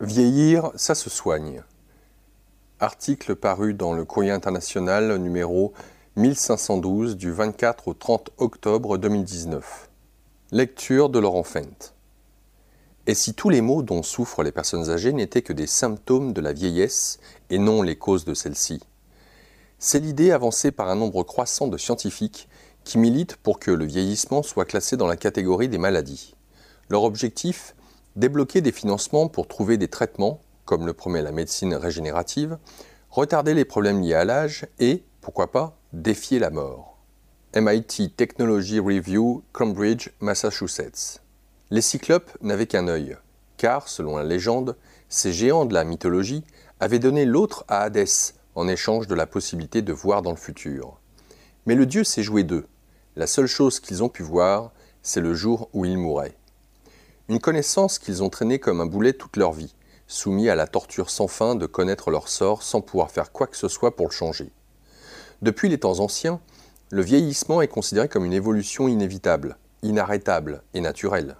Vieillir, ça se soigne. Article paru dans le Courrier international numéro 1512 du 24 au 30 octobre 2019. Lecture de Laurent Fent. Et si tous les maux dont souffrent les personnes âgées n'étaient que des symptômes de la vieillesse et non les causes de celle-ci C'est l'idée avancée par un nombre croissant de scientifiques qui militent pour que le vieillissement soit classé dans la catégorie des maladies. Leur objectif débloquer des financements pour trouver des traitements, comme le promet la médecine régénérative, retarder les problèmes liés à l'âge et, pourquoi pas, défier la mort. MIT Technology Review, Cambridge, Massachusetts. Les cyclopes n'avaient qu'un œil, car, selon la légende, ces géants de la mythologie avaient donné l'autre à Hadès en échange de la possibilité de voir dans le futur. Mais le dieu s'est joué d'eux. La seule chose qu'ils ont pu voir, c'est le jour où ils mouraient. Une connaissance qu'ils ont traînée comme un boulet toute leur vie, soumis à la torture sans fin de connaître leur sort sans pouvoir faire quoi que ce soit pour le changer. Depuis les temps anciens, le vieillissement est considéré comme une évolution inévitable, inarrêtable et naturelle.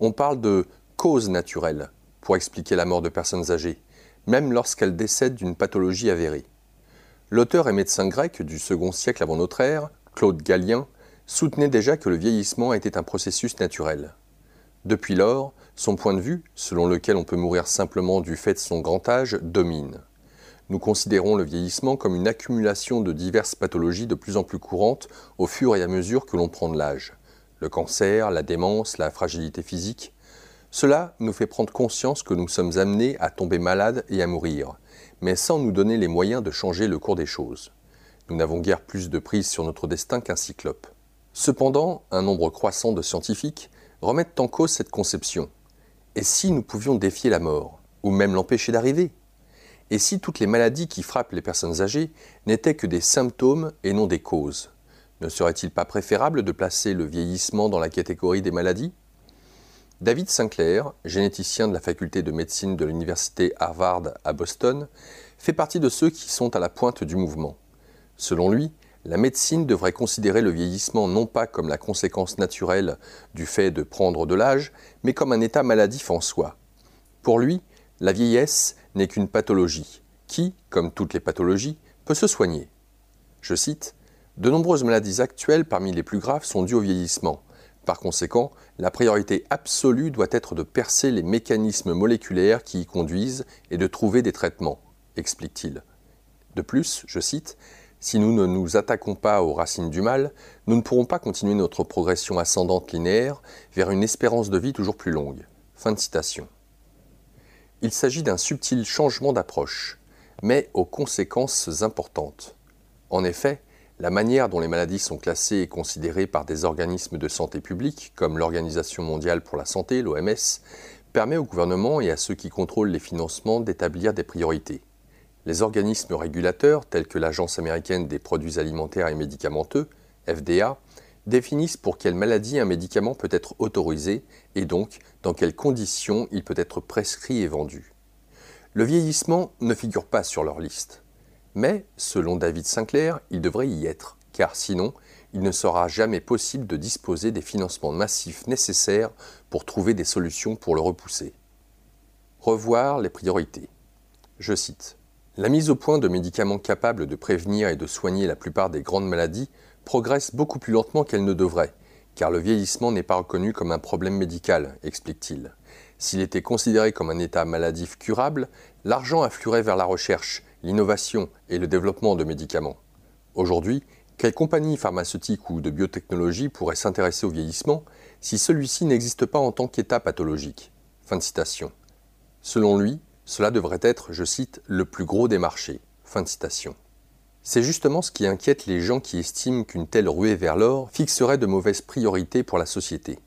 On parle de cause naturelle pour expliquer la mort de personnes âgées, même lorsqu'elles décèdent d'une pathologie avérée. L'auteur et médecin grec du second siècle avant notre ère, Claude Galien, soutenait déjà que le vieillissement était un processus naturel. Depuis lors, son point de vue, selon lequel on peut mourir simplement du fait de son grand âge, domine. Nous considérons le vieillissement comme une accumulation de diverses pathologies de plus en plus courantes au fur et à mesure que l'on prend de l'âge. Le cancer, la démence, la fragilité physique. Cela nous fait prendre conscience que nous sommes amenés à tomber malades et à mourir, mais sans nous donner les moyens de changer le cours des choses. Nous n'avons guère plus de prise sur notre destin qu'un cyclope. Cependant, un nombre croissant de scientifiques remettent en cause cette conception. Et si nous pouvions défier la mort, ou même l'empêcher d'arriver? Et si toutes les maladies qui frappent les personnes âgées n'étaient que des symptômes et non des causes? Ne serait-il pas préférable de placer le vieillissement dans la catégorie des maladies? David Sinclair, généticien de la faculté de médecine de l'université Harvard à Boston, fait partie de ceux qui sont à la pointe du mouvement. Selon lui, la médecine devrait considérer le vieillissement non pas comme la conséquence naturelle du fait de prendre de l'âge, mais comme un état maladif en soi. Pour lui, la vieillesse n'est qu'une pathologie, qui, comme toutes les pathologies, peut se soigner. Je cite De nombreuses maladies actuelles parmi les plus graves sont dues au vieillissement. Par conséquent, la priorité absolue doit être de percer les mécanismes moléculaires qui y conduisent et de trouver des traitements, explique-t-il. De plus, je cite, si nous ne nous attaquons pas aux racines du mal, nous ne pourrons pas continuer notre progression ascendante linéaire vers une espérance de vie toujours plus longue. Fin de citation. Il s'agit d'un subtil changement d'approche, mais aux conséquences importantes. En effet, la manière dont les maladies sont classées et considérées par des organismes de santé publique, comme l'Organisation mondiale pour la santé, l'OMS, permet au gouvernement et à ceux qui contrôlent les financements d'établir des priorités. Les organismes régulateurs, tels que l'Agence américaine des produits alimentaires et médicamenteux, FDA, définissent pour quelle maladie un médicament peut être autorisé et donc dans quelles conditions il peut être prescrit et vendu. Le vieillissement ne figure pas sur leur liste. Mais, selon David Sinclair, il devrait y être, car sinon, il ne sera jamais possible de disposer des financements massifs nécessaires pour trouver des solutions pour le repousser. Revoir les priorités. Je cite. La mise au point de médicaments capables de prévenir et de soigner la plupart des grandes maladies progresse beaucoup plus lentement qu'elle ne devrait, car le vieillissement n'est pas reconnu comme un problème médical, explique-t-il. S'il était considéré comme un état maladif curable, l'argent affluerait vers la recherche, l'innovation et le développement de médicaments. Aujourd'hui, quelle compagnie pharmaceutique ou de biotechnologie pourrait s'intéresser au vieillissement si celui-ci n'existe pas en tant qu'état pathologique? Fin de citation. Selon lui, cela devrait être, je cite, le plus gros des marchés. C'est justement ce qui inquiète les gens qui estiment qu'une telle ruée vers l'or fixerait de mauvaises priorités pour la société.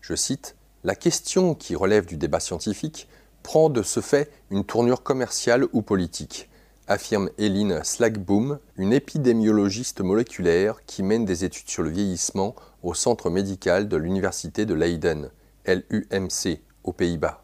Je cite, La question qui relève du débat scientifique prend de ce fait une tournure commerciale ou politique, affirme Hélène Slagboom, une épidémiologiste moléculaire qui mène des études sur le vieillissement au centre médical de l'Université de Leiden, LUMC, aux Pays-Bas.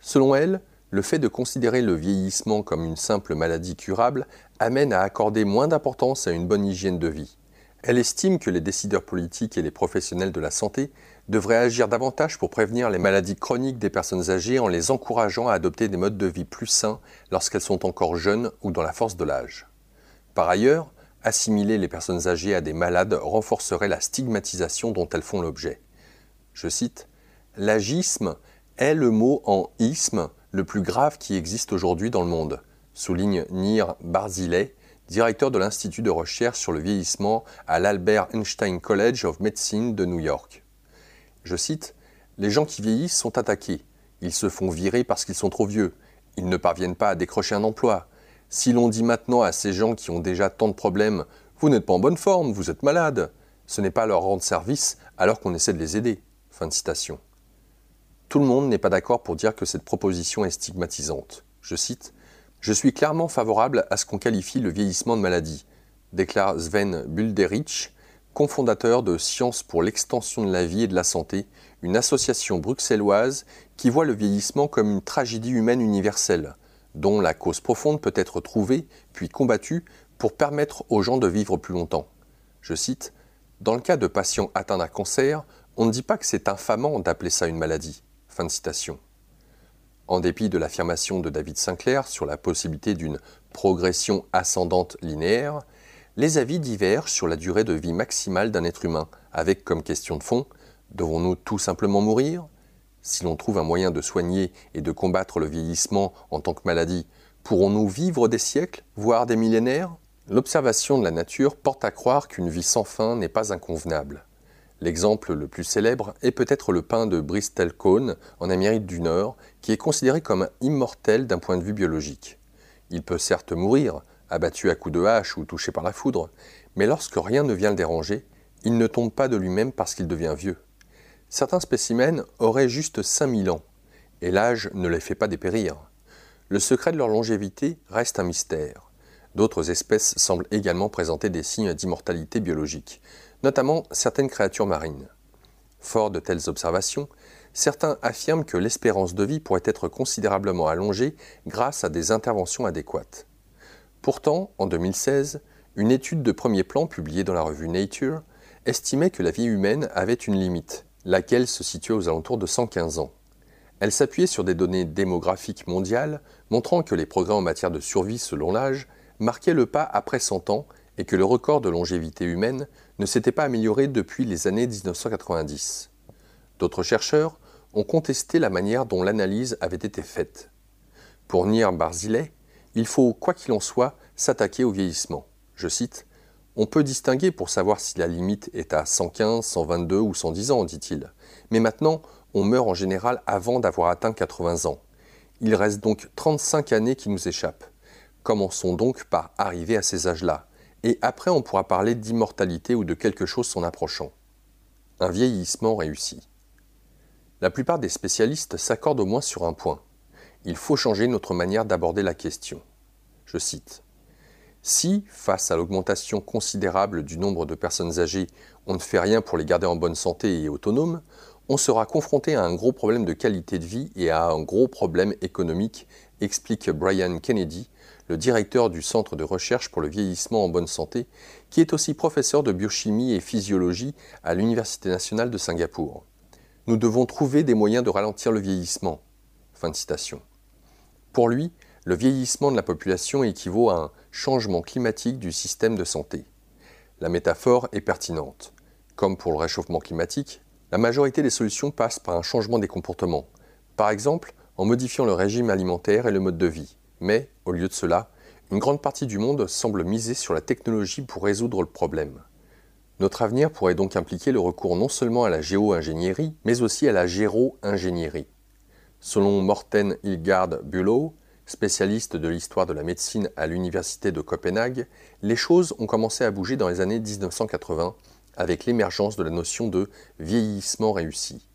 Selon elle, le fait de considérer le vieillissement comme une simple maladie curable amène à accorder moins d'importance à une bonne hygiène de vie. Elle estime que les décideurs politiques et les professionnels de la santé devrait agir davantage pour prévenir les maladies chroniques des personnes âgées en les encourageant à adopter des modes de vie plus sains lorsqu'elles sont encore jeunes ou dans la force de l'âge. Par ailleurs, assimiler les personnes âgées à des malades renforcerait la stigmatisation dont elles font l'objet. Je cite L'agisme est le mot en isme le plus grave qui existe aujourd'hui dans le monde, souligne Nir Barzilay, directeur de l'Institut de recherche sur le vieillissement à l'Albert Einstein College of Medicine de New York. Je cite Les gens qui vieillissent sont attaqués. Ils se font virer parce qu'ils sont trop vieux. Ils ne parviennent pas à décrocher un emploi. Si l'on dit maintenant à ces gens qui ont déjà tant de problèmes Vous n'êtes pas en bonne forme, vous êtes malade, ce n'est pas leur rendre service alors qu'on essaie de les aider. Fin de citation. Tout le monde n'est pas d'accord pour dire que cette proposition est stigmatisante. Je cite Je suis clairement favorable à ce qu'on qualifie le vieillissement de maladie, déclare Sven Bulderich, cofondateur de Sciences pour l'extension de la vie et de la santé, une association bruxelloise qui voit le vieillissement comme une tragédie humaine universelle, dont la cause profonde peut être trouvée puis combattue pour permettre aux gens de vivre plus longtemps. Je cite Dans le cas de patients atteints d'un cancer, on ne dit pas que c'est infamant d'appeler ça une maladie. En dépit de l'affirmation de David Sinclair sur la possibilité d'une progression ascendante linéaire, les avis divergent sur la durée de vie maximale d'un être humain, avec comme question de fond devons-nous tout simplement mourir? Si l'on trouve un moyen de soigner et de combattre le vieillissement en tant que maladie, pourrons-nous vivre des siècles, voire des millénaires? L'observation de la nature porte à croire qu'une vie sans fin n'est pas inconvenable. L'exemple le plus célèbre est peut-être le pin de Bristol Cone en Amérique du Nord, qui est considéré comme immortel d'un point de vue biologique. Il peut certes mourir, abattu à coups de hache ou touché par la foudre, mais lorsque rien ne vient le déranger, il ne tombe pas de lui-même parce qu'il devient vieux. Certains spécimens auraient juste 5000 ans, et l'âge ne les fait pas dépérir. Le secret de leur longévité reste un mystère. D'autres espèces semblent également présenter des signes d'immortalité biologique, notamment certaines créatures marines. Fort de telles observations, certains affirment que l'espérance de vie pourrait être considérablement allongée grâce à des interventions adéquates. Pourtant, en 2016, une étude de premier plan publiée dans la revue Nature estimait que la vie humaine avait une limite, laquelle se situait aux alentours de 115 ans. Elle s'appuyait sur des données démographiques mondiales montrant que les progrès en matière de survie selon l'âge marquaient le pas après 100 ans et que le record de longévité humaine ne s'était pas amélioré depuis les années 1990. D'autres chercheurs ont contesté la manière dont l'analyse avait été faite. Pour Nir Barzilay, il faut, quoi qu'il en soit, s'attaquer au vieillissement. Je cite On peut distinguer pour savoir si la limite est à 115, 122 ou 110 ans, dit-il. Mais maintenant, on meurt en général avant d'avoir atteint 80 ans. Il reste donc 35 années qui nous échappent. Commençons donc par arriver à ces âges-là. Et après, on pourra parler d'immortalité ou de quelque chose s'en approchant. Un vieillissement réussi. La plupart des spécialistes s'accordent au moins sur un point il faut changer notre manière d'aborder la question. Je cite. Si, face à l'augmentation considérable du nombre de personnes âgées, on ne fait rien pour les garder en bonne santé et autonomes, on sera confronté à un gros problème de qualité de vie et à un gros problème économique, explique Brian Kennedy, le directeur du Centre de recherche pour le vieillissement en bonne santé, qui est aussi professeur de biochimie et physiologie à l'Université nationale de Singapour. Nous devons trouver des moyens de ralentir le vieillissement. Pour lui, le vieillissement de la population équivaut à un changement climatique du système de santé. La métaphore est pertinente. Comme pour le réchauffement climatique, la majorité des solutions passent par un changement des comportements. Par exemple, en modifiant le régime alimentaire et le mode de vie. Mais, au lieu de cela, une grande partie du monde semble miser sur la technologie pour résoudre le problème. Notre avenir pourrait donc impliquer le recours non seulement à la géo-ingénierie, mais aussi à la géro-ingénierie. Selon Morten Hilgard Bülow, spécialiste de l'histoire de la médecine à l'université de Copenhague, les choses ont commencé à bouger dans les années 1980 avec l'émergence de la notion de vieillissement réussi.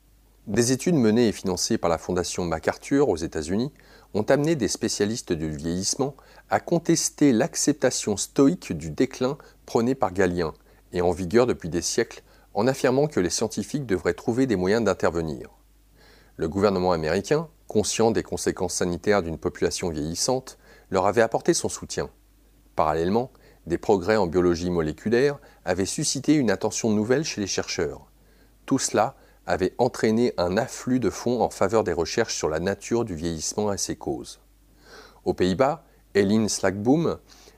Des études menées et financées par la Fondation MacArthur aux États-Unis ont amené des spécialistes du vieillissement à contester l'acceptation stoïque du déclin prôné par Galien et en vigueur depuis des siècles en affirmant que les scientifiques devraient trouver des moyens d'intervenir. Le gouvernement américain, conscient des conséquences sanitaires d'une population vieillissante, leur avait apporté son soutien. Parallèlement, des progrès en biologie moléculaire avaient suscité une attention nouvelle chez les chercheurs. Tout cela avait entraîné un afflux de fonds en faveur des recherches sur la nature du vieillissement et ses causes. Aux Pays-Bas, Eline Slagboom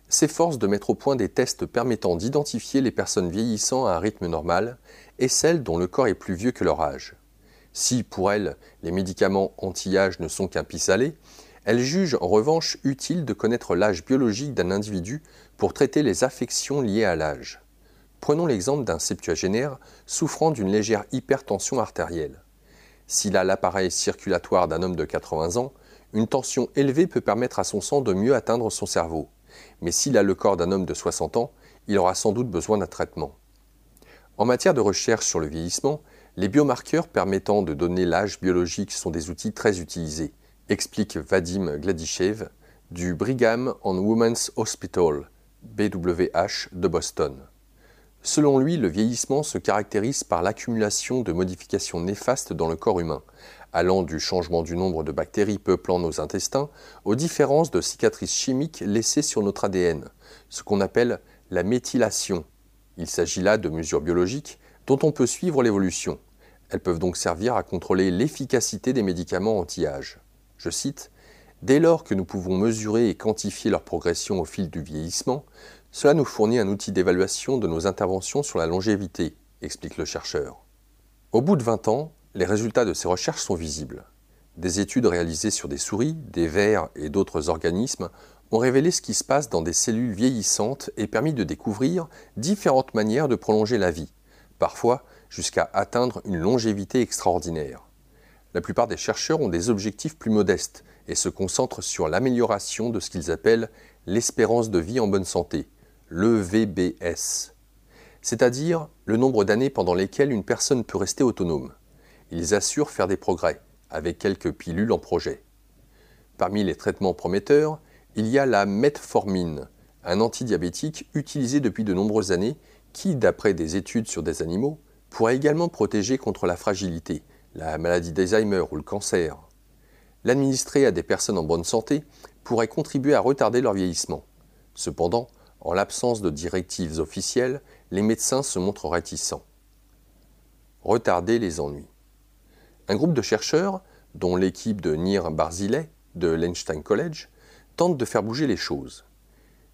s'efforce de mettre au point des tests permettant d'identifier les personnes vieillissant à un rythme normal et celles dont le corps est plus vieux que leur âge. Si, pour elle, les médicaments anti-âge ne sont qu'un pis-aller, elle juge en revanche utile de connaître l'âge biologique d'un individu pour traiter les affections liées à l'âge. Prenons l'exemple d'un septuagénaire souffrant d'une légère hypertension artérielle. S'il a l'appareil circulatoire d'un homme de 80 ans, une tension élevée peut permettre à son sang de mieux atteindre son cerveau. Mais s'il a le corps d'un homme de 60 ans, il aura sans doute besoin d'un traitement. En matière de recherche sur le vieillissement, les biomarqueurs permettant de donner l'âge biologique sont des outils très utilisés, explique Vadim Gladyshev du Brigham and Women's Hospital, BWH de Boston. Selon lui, le vieillissement se caractérise par l'accumulation de modifications néfastes dans le corps humain, allant du changement du nombre de bactéries peuplant nos intestins aux différences de cicatrices chimiques laissées sur notre ADN, ce qu'on appelle la méthylation. Il s'agit là de mesures biologiques dont on peut suivre l'évolution. Elles peuvent donc servir à contrôler l'efficacité des médicaments anti-âge. Je cite Dès lors que nous pouvons mesurer et quantifier leur progression au fil du vieillissement, cela nous fournit un outil d'évaluation de nos interventions sur la longévité, explique le chercheur. Au bout de 20 ans, les résultats de ces recherches sont visibles. Des études réalisées sur des souris, des vers et d'autres organismes ont révélé ce qui se passe dans des cellules vieillissantes et permis de découvrir différentes manières de prolonger la vie, parfois jusqu'à atteindre une longévité extraordinaire. La plupart des chercheurs ont des objectifs plus modestes et se concentrent sur l'amélioration de ce qu'ils appellent l'espérance de vie en bonne santé, l'EVBS, c'est-à-dire le nombre d'années pendant lesquelles une personne peut rester autonome. Ils assurent faire des progrès, avec quelques pilules en projet. Parmi les traitements prometteurs, il y a la metformine, un antidiabétique utilisé depuis de nombreuses années qui, d'après des études sur des animaux, pourrait également protéger contre la fragilité, la maladie d'Alzheimer ou le cancer. L'administrer à des personnes en bonne santé pourrait contribuer à retarder leur vieillissement. Cependant, en l'absence de directives officielles, les médecins se montrent réticents. Retarder les ennuis. Un groupe de chercheurs, dont l'équipe de Nir Barzilay de l'Einstein College, tente de faire bouger les choses.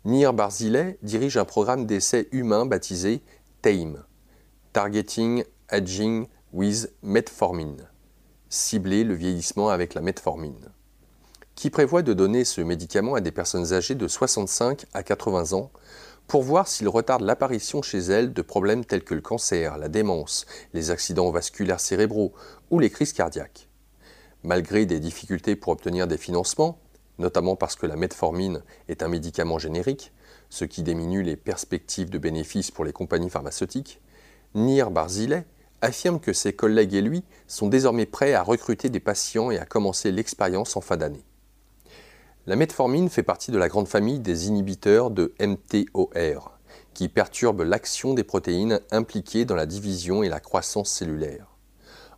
Nir Barzilay dirige un programme d'essai humain baptisé TAME, Targeting Aging with Metformin, cibler le vieillissement avec la metformine qui prévoit de donner ce médicament à des personnes âgées de 65 à 80 ans pour voir s'il retarde l'apparition chez elles de problèmes tels que le cancer, la démence, les accidents vasculaires cérébraux ou les crises cardiaques. Malgré des difficultés pour obtenir des financements, notamment parce que la metformine est un médicament générique, ce qui diminue les perspectives de bénéfices pour les compagnies pharmaceutiques, Nir Barzilay affirme que ses collègues et lui sont désormais prêts à recruter des patients et à commencer l'expérience en fin d'année. La metformine fait partie de la grande famille des inhibiteurs de MTOR, qui perturbent l'action des protéines impliquées dans la division et la croissance cellulaire.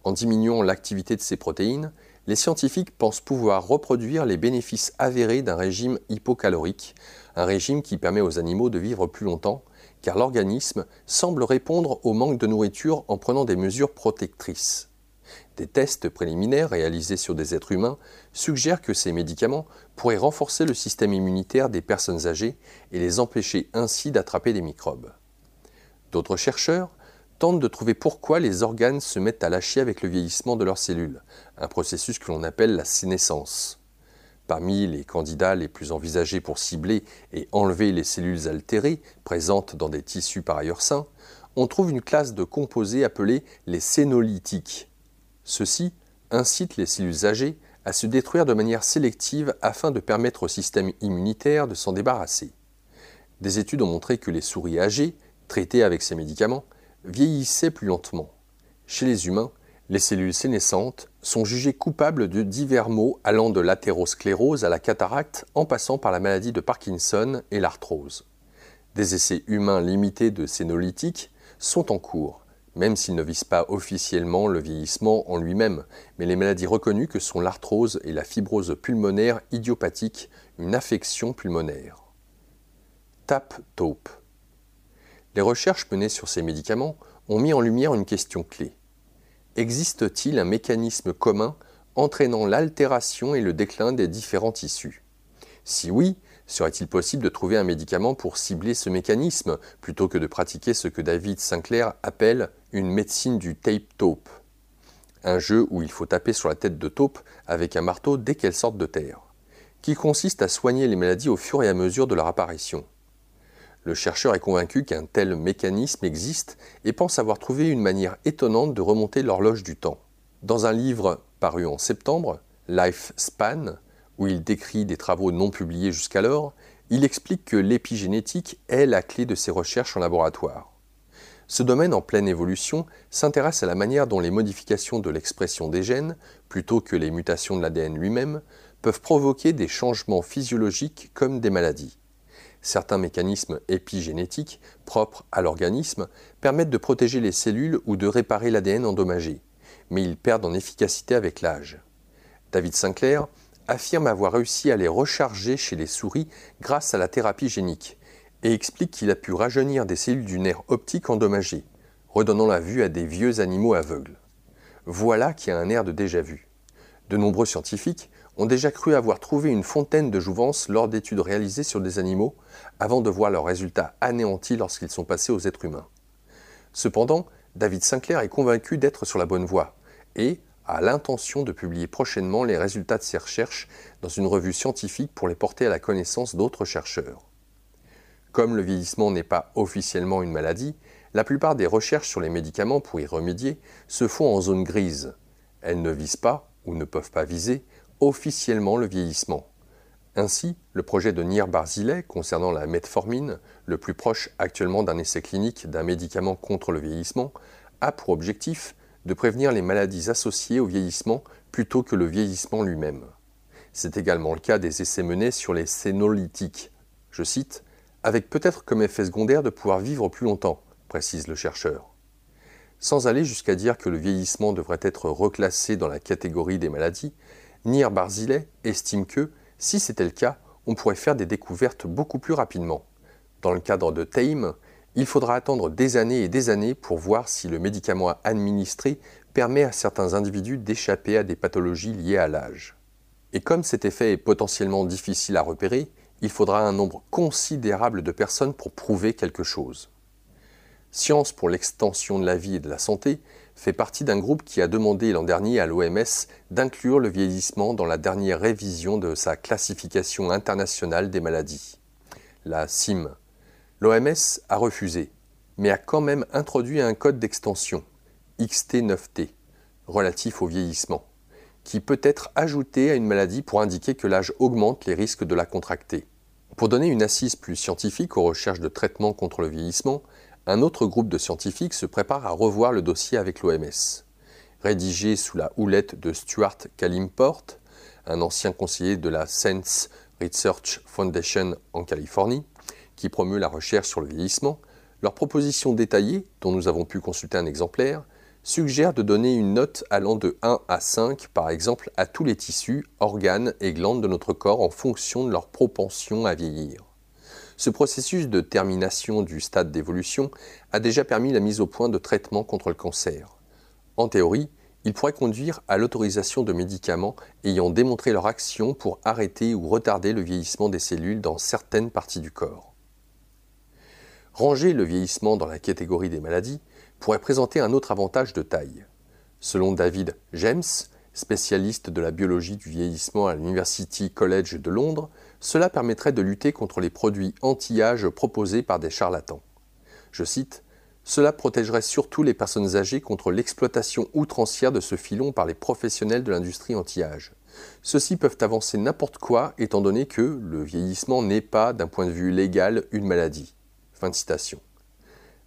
En diminuant l'activité de ces protéines, les scientifiques pensent pouvoir reproduire les bénéfices avérés d'un régime hypocalorique, un régime qui permet aux animaux de vivre plus longtemps, car l'organisme semble répondre au manque de nourriture en prenant des mesures protectrices. Des tests préliminaires réalisés sur des êtres humains suggèrent que ces médicaments pourraient renforcer le système immunitaire des personnes âgées et les empêcher ainsi d'attraper des microbes. D'autres chercheurs tentent de trouver pourquoi les organes se mettent à lâcher avec le vieillissement de leurs cellules, un processus que l'on appelle la sénescence. Parmi les candidats les plus envisagés pour cibler et enlever les cellules altérées présentes dans des tissus par ailleurs sains, on trouve une classe de composés appelés les sénolytiques, Ceci incite les cellules âgées à se détruire de manière sélective afin de permettre au système immunitaire de s'en débarrasser. Des études ont montré que les souris âgées, traitées avec ces médicaments, vieillissaient plus lentement. Chez les humains, les cellules sénescentes sont jugées coupables de divers maux allant de l'athérosclérose à la cataracte en passant par la maladie de Parkinson et l'arthrose. Des essais humains limités de sénolytiques sont en cours même s'ils ne visent pas officiellement le vieillissement en lui-même, mais les maladies reconnues que sont l'arthrose et la fibrose pulmonaire idiopathique, une affection pulmonaire. TAP-TAUPE. Les recherches menées sur ces médicaments ont mis en lumière une question clé. existe-t-il un mécanisme commun entraînant l'altération et le déclin des différents tissus? Si oui, serait-il possible de trouver un médicament pour cibler ce mécanisme plutôt que de pratiquer ce que David Sinclair appelle une médecine du tape-taupe? Un jeu où il faut taper sur la tête de taupe avec un marteau dès qu'elle sort de terre, qui consiste à soigner les maladies au fur et à mesure de leur apparition? Le chercheur est convaincu qu'un tel mécanisme existe et pense avoir trouvé une manière étonnante de remonter l'horloge du temps. Dans un livre paru en septembre, Lifespan, où il décrit des travaux non publiés jusqu'alors, il explique que l'épigénétique est la clé de ses recherches en laboratoire. Ce domaine en pleine évolution s'intéresse à la manière dont les modifications de l'expression des gènes, plutôt que les mutations de l'ADN lui-même, peuvent provoquer des changements physiologiques comme des maladies. Certains mécanismes épigénétiques propres à l'organisme permettent de protéger les cellules ou de réparer l'ADN endommagé, mais ils perdent en efficacité avec l'âge. David Sinclair affirme avoir réussi à les recharger chez les souris grâce à la thérapie génique et explique qu'il a pu rajeunir des cellules du nerf optique endommagées, redonnant la vue à des vieux animaux aveugles. Voilà qui a un air de déjà-vu. De nombreux scientifiques ont déjà cru avoir trouvé une fontaine de jouvence lors d'études réalisées sur des animaux, avant de voir leurs résultats anéantis lorsqu'ils sont passés aux êtres humains. Cependant, David Sinclair est convaincu d'être sur la bonne voie et a l'intention de publier prochainement les résultats de ses recherches dans une revue scientifique pour les porter à la connaissance d'autres chercheurs. Comme le vieillissement n'est pas officiellement une maladie, la plupart des recherches sur les médicaments pour y remédier se font en zone grise. Elles ne visent pas, ou ne peuvent pas viser, officiellement le vieillissement. Ainsi, le projet de Nir Barzilay concernant la metformine, le plus proche actuellement d'un essai clinique d'un médicament contre le vieillissement, a pour objectif de prévenir les maladies associées au vieillissement plutôt que le vieillissement lui-même. C'est également le cas des essais menés sur les sénolytiques. Je cite, avec peut-être comme effet secondaire de pouvoir vivre plus longtemps, précise le chercheur. Sans aller jusqu'à dire que le vieillissement devrait être reclassé dans la catégorie des maladies, Nir Barzilay estime que, si c'était le cas, on pourrait faire des découvertes beaucoup plus rapidement. Dans le cadre de TAME, il faudra attendre des années et des années pour voir si le médicament administré permet à certains individus d'échapper à des pathologies liées à l'âge. Et comme cet effet est potentiellement difficile à repérer, il faudra un nombre considérable de personnes pour prouver quelque chose. Science pour l'extension de la vie et de la santé fait partie d'un groupe qui a demandé l'an dernier à l'OMS d'inclure le vieillissement dans la dernière révision de sa classification internationale des maladies, la CIM. L'OMS a refusé, mais a quand même introduit un code d'extension, XT9T, relatif au vieillissement, qui peut être ajouté à une maladie pour indiquer que l'âge augmente les risques de la contracter. Pour donner une assise plus scientifique aux recherches de traitement contre le vieillissement, un autre groupe de scientifiques se prépare à revoir le dossier avec l'OMS. Rédigé sous la houlette de Stuart Kalimport, un ancien conseiller de la Sense Research Foundation en Californie, qui promeut la recherche sur le vieillissement, leur proposition détaillée, dont nous avons pu consulter un exemplaire, suggère de donner une note allant de 1 à 5, par exemple, à tous les tissus, organes et glandes de notre corps en fonction de leur propension à vieillir. Ce processus de termination du stade d'évolution a déjà permis la mise au point de traitements contre le cancer. En théorie, il pourrait conduire à l'autorisation de médicaments ayant démontré leur action pour arrêter ou retarder le vieillissement des cellules dans certaines parties du corps. Ranger le vieillissement dans la catégorie des maladies pourrait présenter un autre avantage de taille. Selon David James, spécialiste de la biologie du vieillissement à l'University College de Londres, cela permettrait de lutter contre les produits anti-âge proposés par des charlatans. Je cite Cela protégerait surtout les personnes âgées contre l'exploitation outrancière de ce filon par les professionnels de l'industrie anti-âge. Ceux-ci peuvent avancer n'importe quoi étant donné que le vieillissement n'est pas, d'un point de vue légal, une maladie. Fin de citation.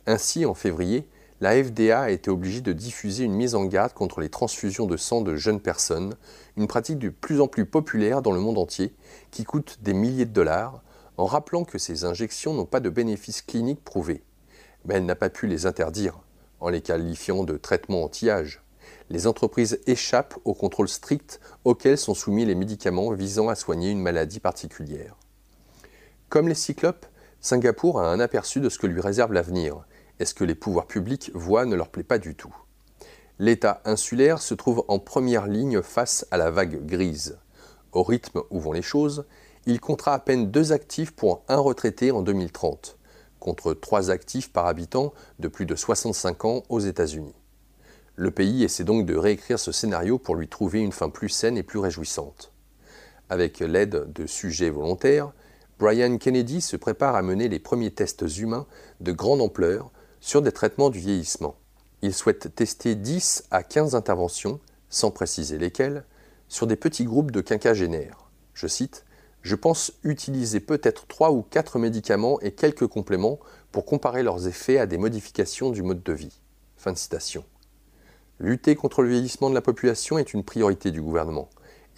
Ainsi, en février, la FDA a été obligée de diffuser une mise en garde contre les transfusions de sang de jeunes personnes, une pratique de plus en plus populaire dans le monde entier, qui coûte des milliers de dollars, en rappelant que ces injections n'ont pas de bénéfices cliniques prouvés. Mais elle n'a pas pu les interdire, en les qualifiant de traitements anti-âge. Les entreprises échappent au contrôle strict auquel sont soumis les médicaments visant à soigner une maladie particulière. Comme les cyclopes, Singapour a un aperçu de ce que lui réserve l'avenir, et ce que les pouvoirs publics voient ne leur plaît pas du tout? l'État insulaire se trouve en première ligne face à la vague grise. Au rythme où vont les choses, il comptera à peine deux actifs pour un retraité en 2030, contre trois actifs par habitant de plus de 65 ans aux États-Unis. Le pays essaie donc de réécrire ce scénario pour lui trouver une fin plus saine et plus réjouissante. Avec l'aide de sujets volontaires, Brian Kennedy se prépare à mener les premiers tests humains de grande ampleur sur des traitements du vieillissement. Il souhaite tester 10 à 15 interventions, sans préciser lesquelles, sur des petits groupes de quinquagénaires. Je cite Je pense utiliser peut-être 3 ou 4 médicaments et quelques compléments pour comparer leurs effets à des modifications du mode de vie. Fin de citation. Lutter contre le vieillissement de la population est une priorité du gouvernement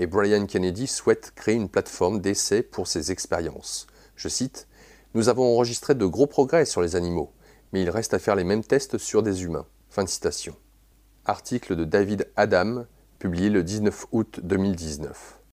et Brian Kennedy souhaite créer une plateforme d'essai pour ses expériences. Je cite Nous avons enregistré de gros progrès sur les animaux, mais il reste à faire les mêmes tests sur des humains. Fin de citation. Article de David Adam, publié le 19 août 2019.